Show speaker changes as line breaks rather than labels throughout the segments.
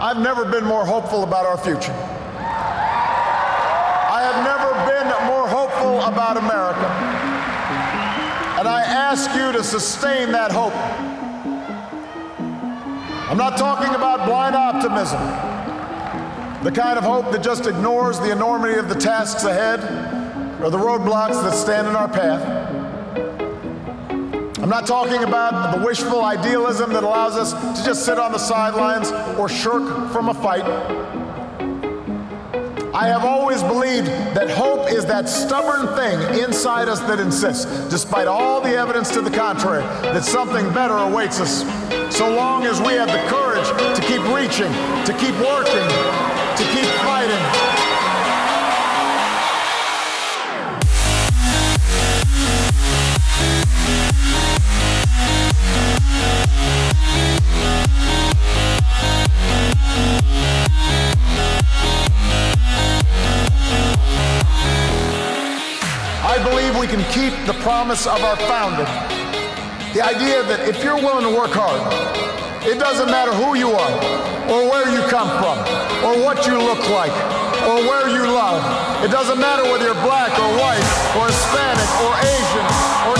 I've never been more hopeful about our future. I have never been more hopeful about America. And I ask you to sustain that hope. I'm not talking about blind optimism, the kind of hope that just ignores the enormity of the tasks ahead or the roadblocks that stand in our path. I'm not talking about the wishful idealism that allows us to just sit on the sidelines or shirk from a fight. I have always believed that hope is that stubborn thing inside us that insists, despite all the evidence to the contrary, that something better awaits us. So long as we have the courage to keep reaching, to keep working, to keep fighting. The promise of our founding. The idea that if you're willing to work hard, it doesn't matter who you are, or where you come from, or what you look like, or where you love. It doesn't matter whether you're black or white, or Hispanic, or Asian, or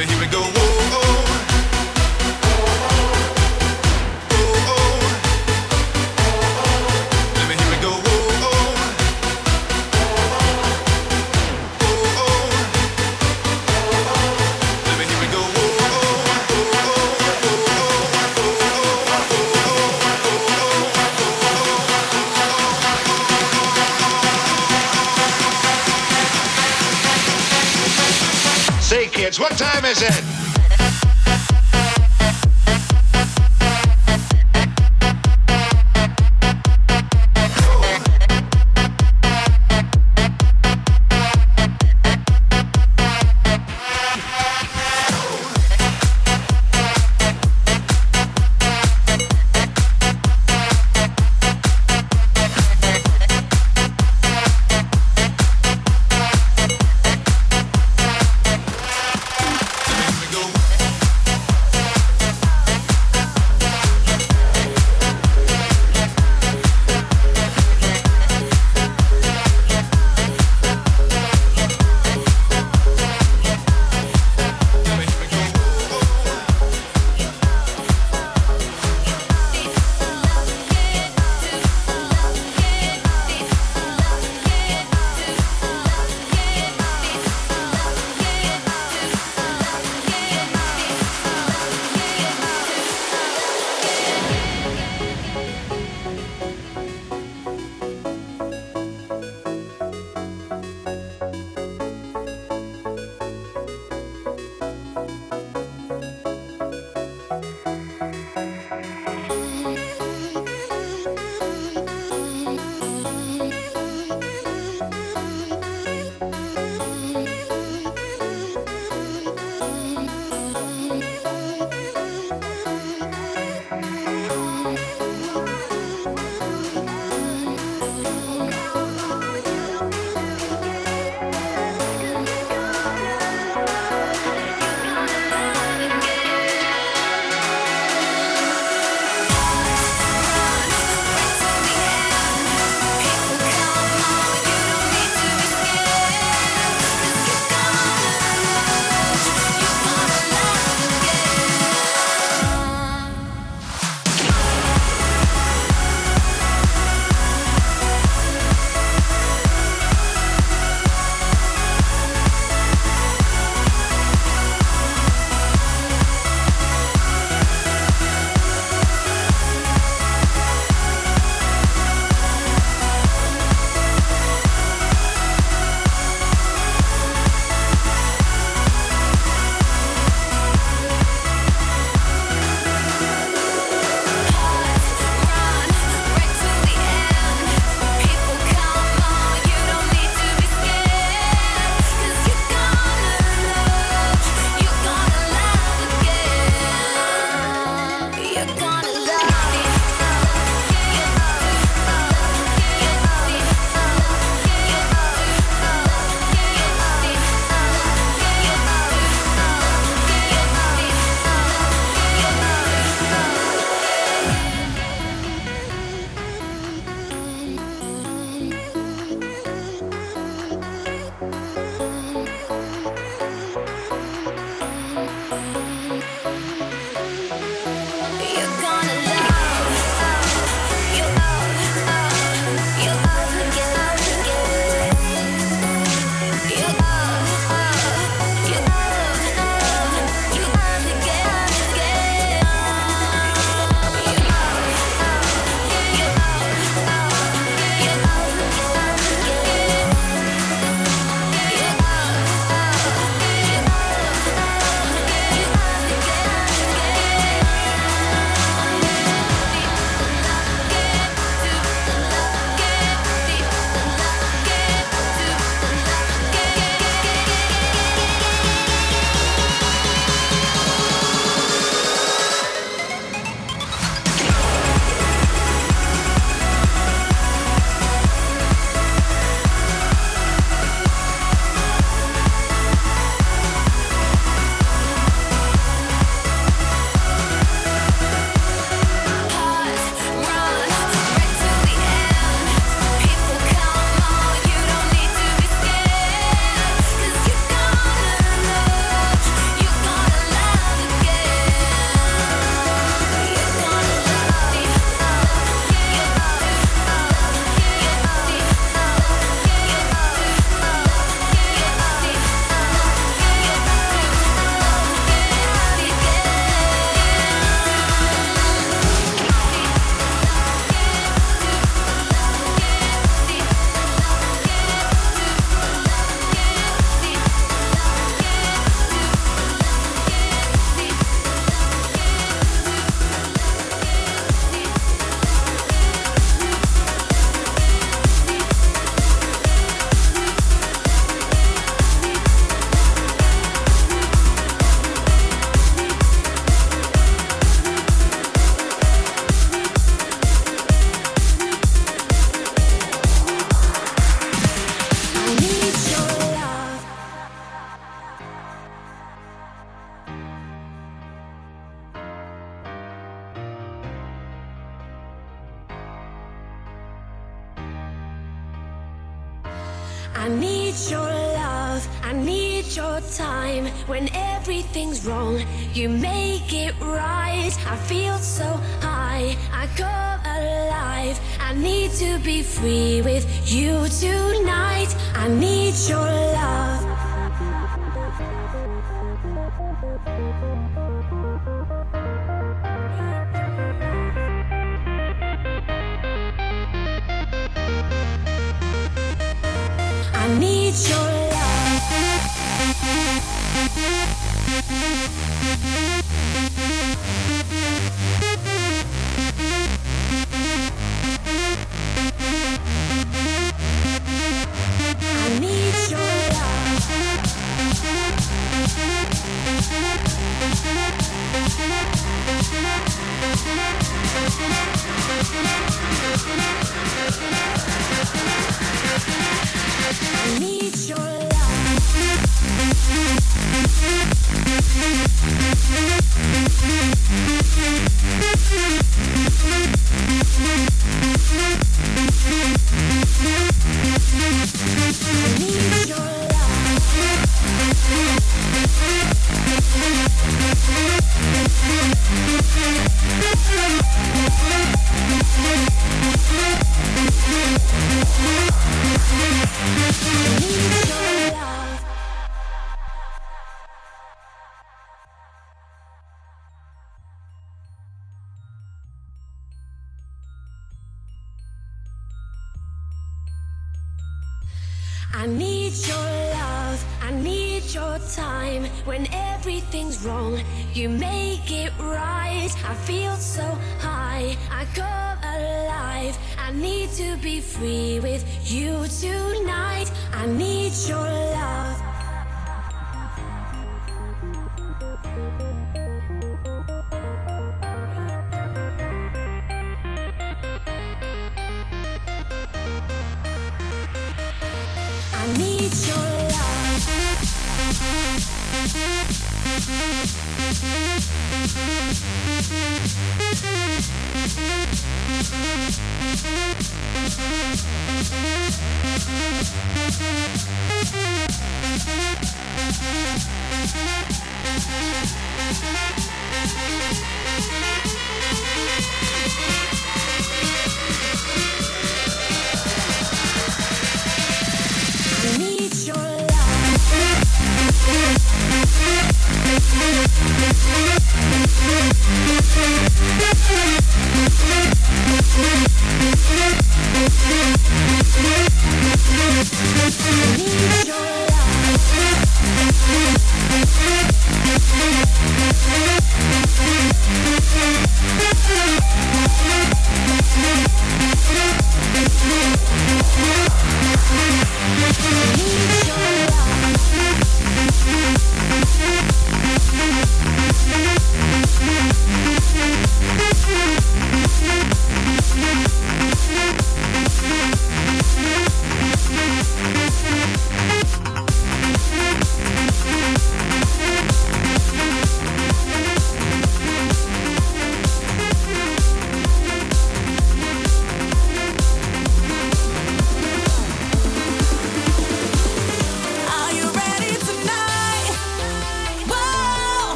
What time is it?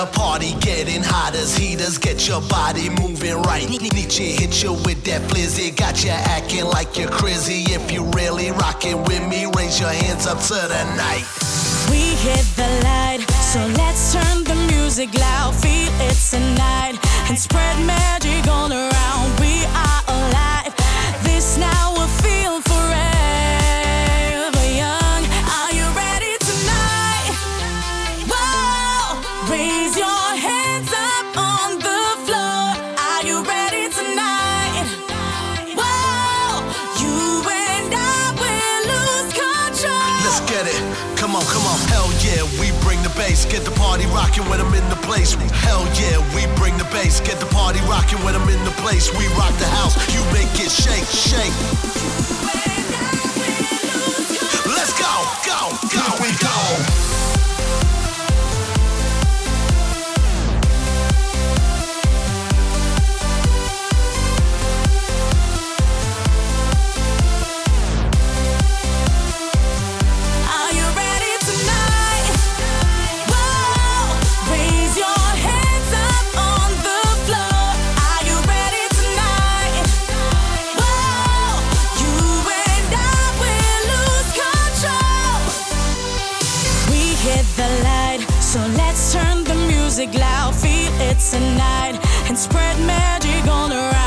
the
party getting hot as heaters. Get your body moving right. Nietzsche hit you with that flizzy. Got you acting like you're crazy. If you really rocking with me, raise your hands up to the night.
We hit the light, so let's turn the music loud. Feel it tonight and spread magic all around. We are alive. This now.
when I'm in the place. Hell yeah, we bring the bass. Get the party rocking when I'm in the place. We rock the house, you make it shake, shake. Let's go, go, go, we go.
loud, feel it tonight, and spread magic all around.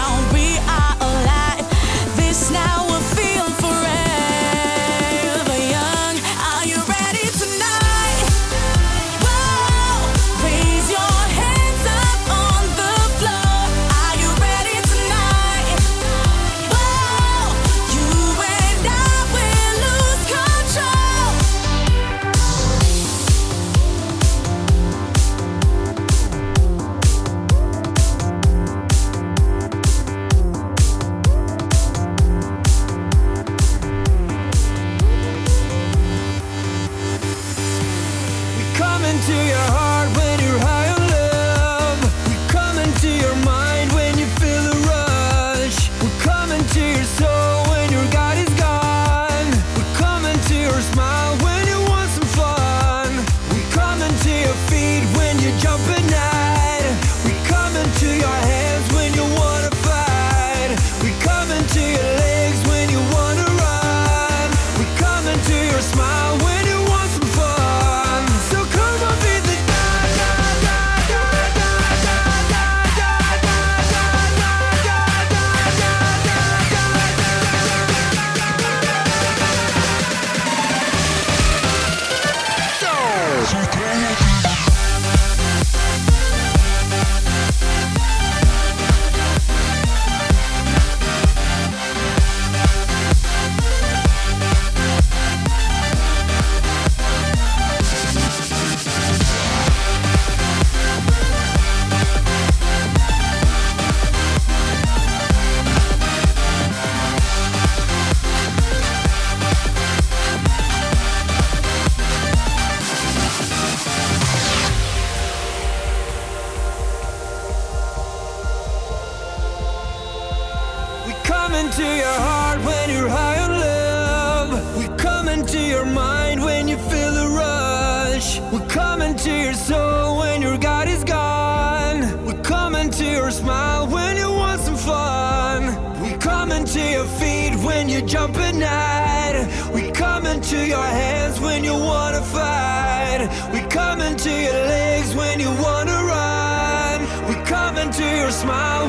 smile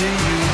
Upon that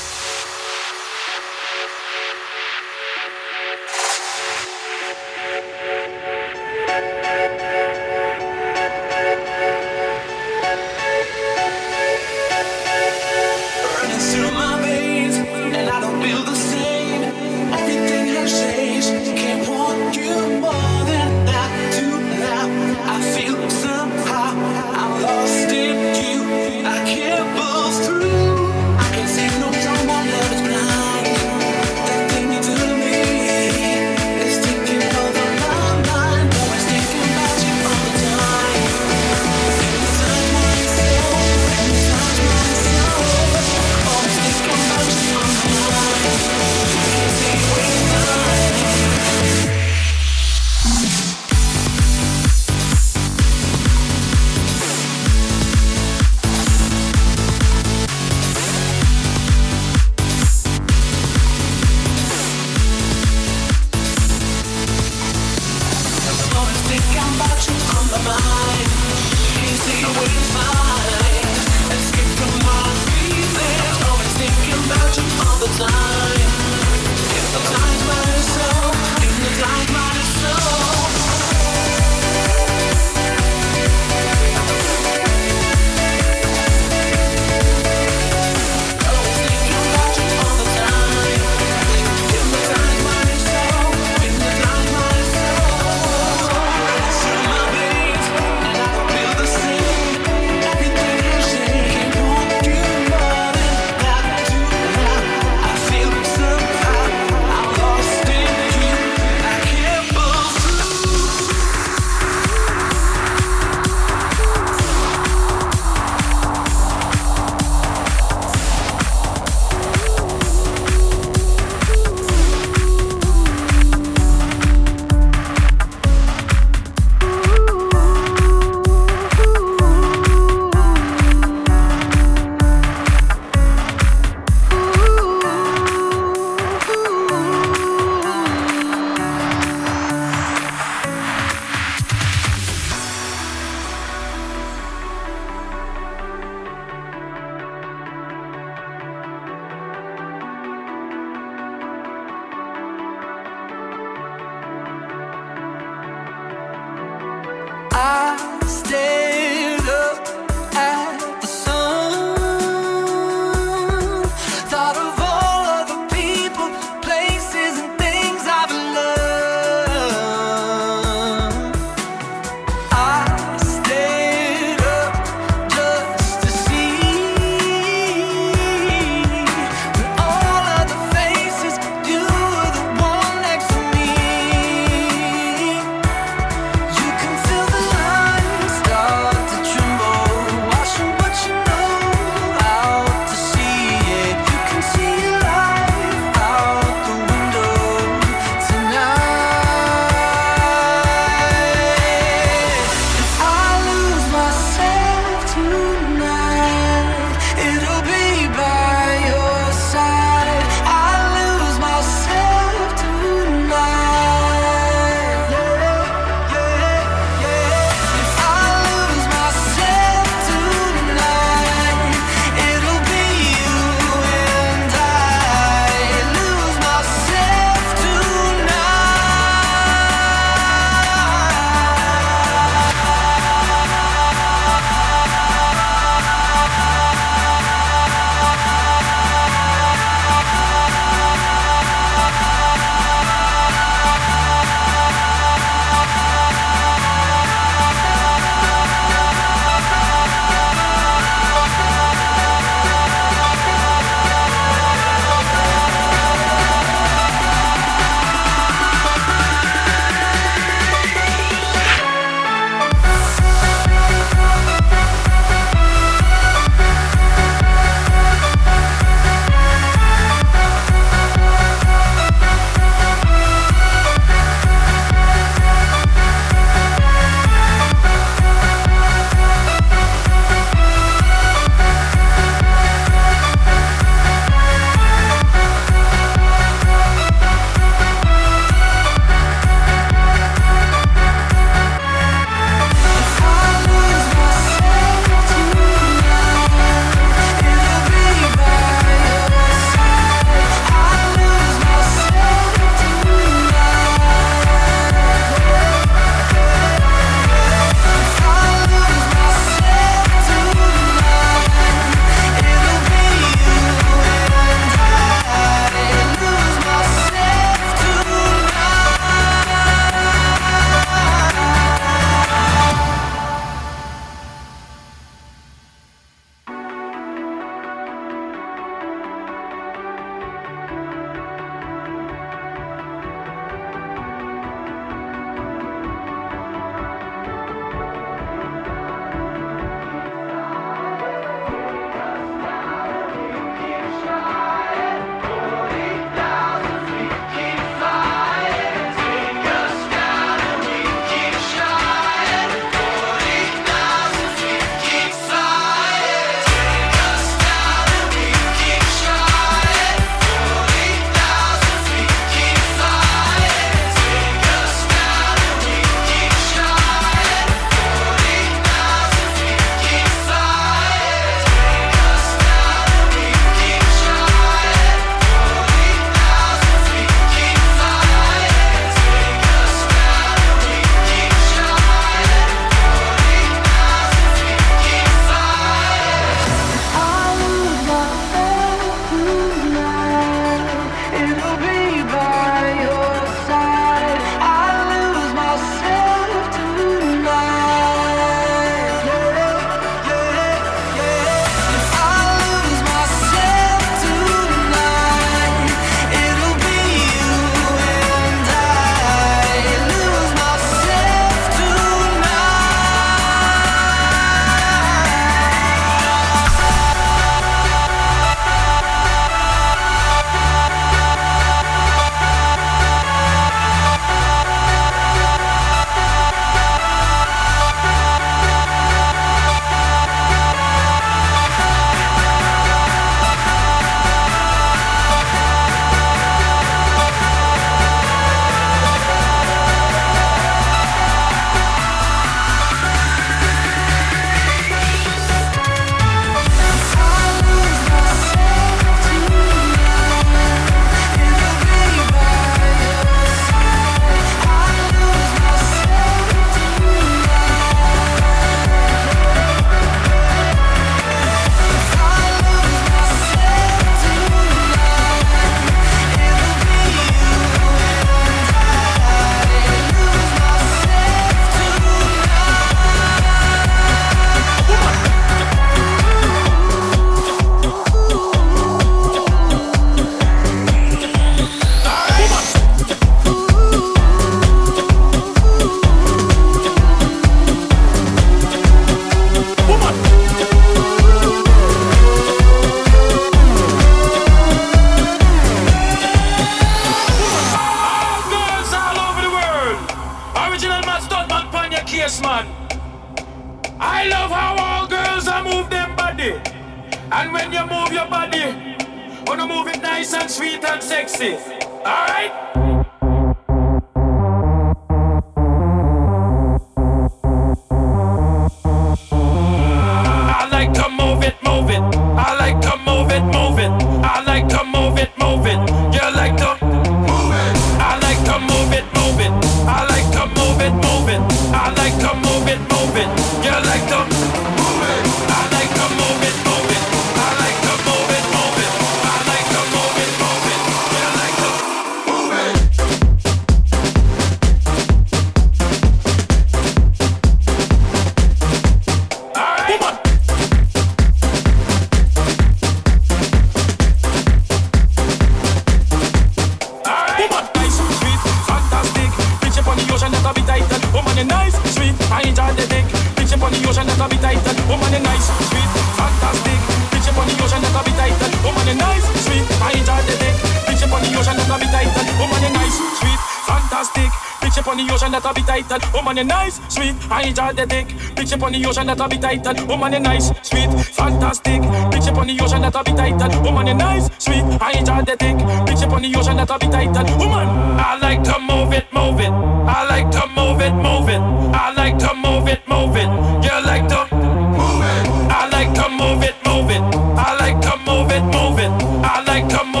on the ocean that I be tighter. woman you nice, sweet, fantastic. Bitch up on the ocean that I be tighter. woman you nice, sweet. I enjoy the dick. Bitch up on the ocean that I be tighter. woman. I like to move it, move it. I like to move it, move it. I like to move it, move it. You like to move it. I like to move it, move it. I like to move it, move it. I like to move it.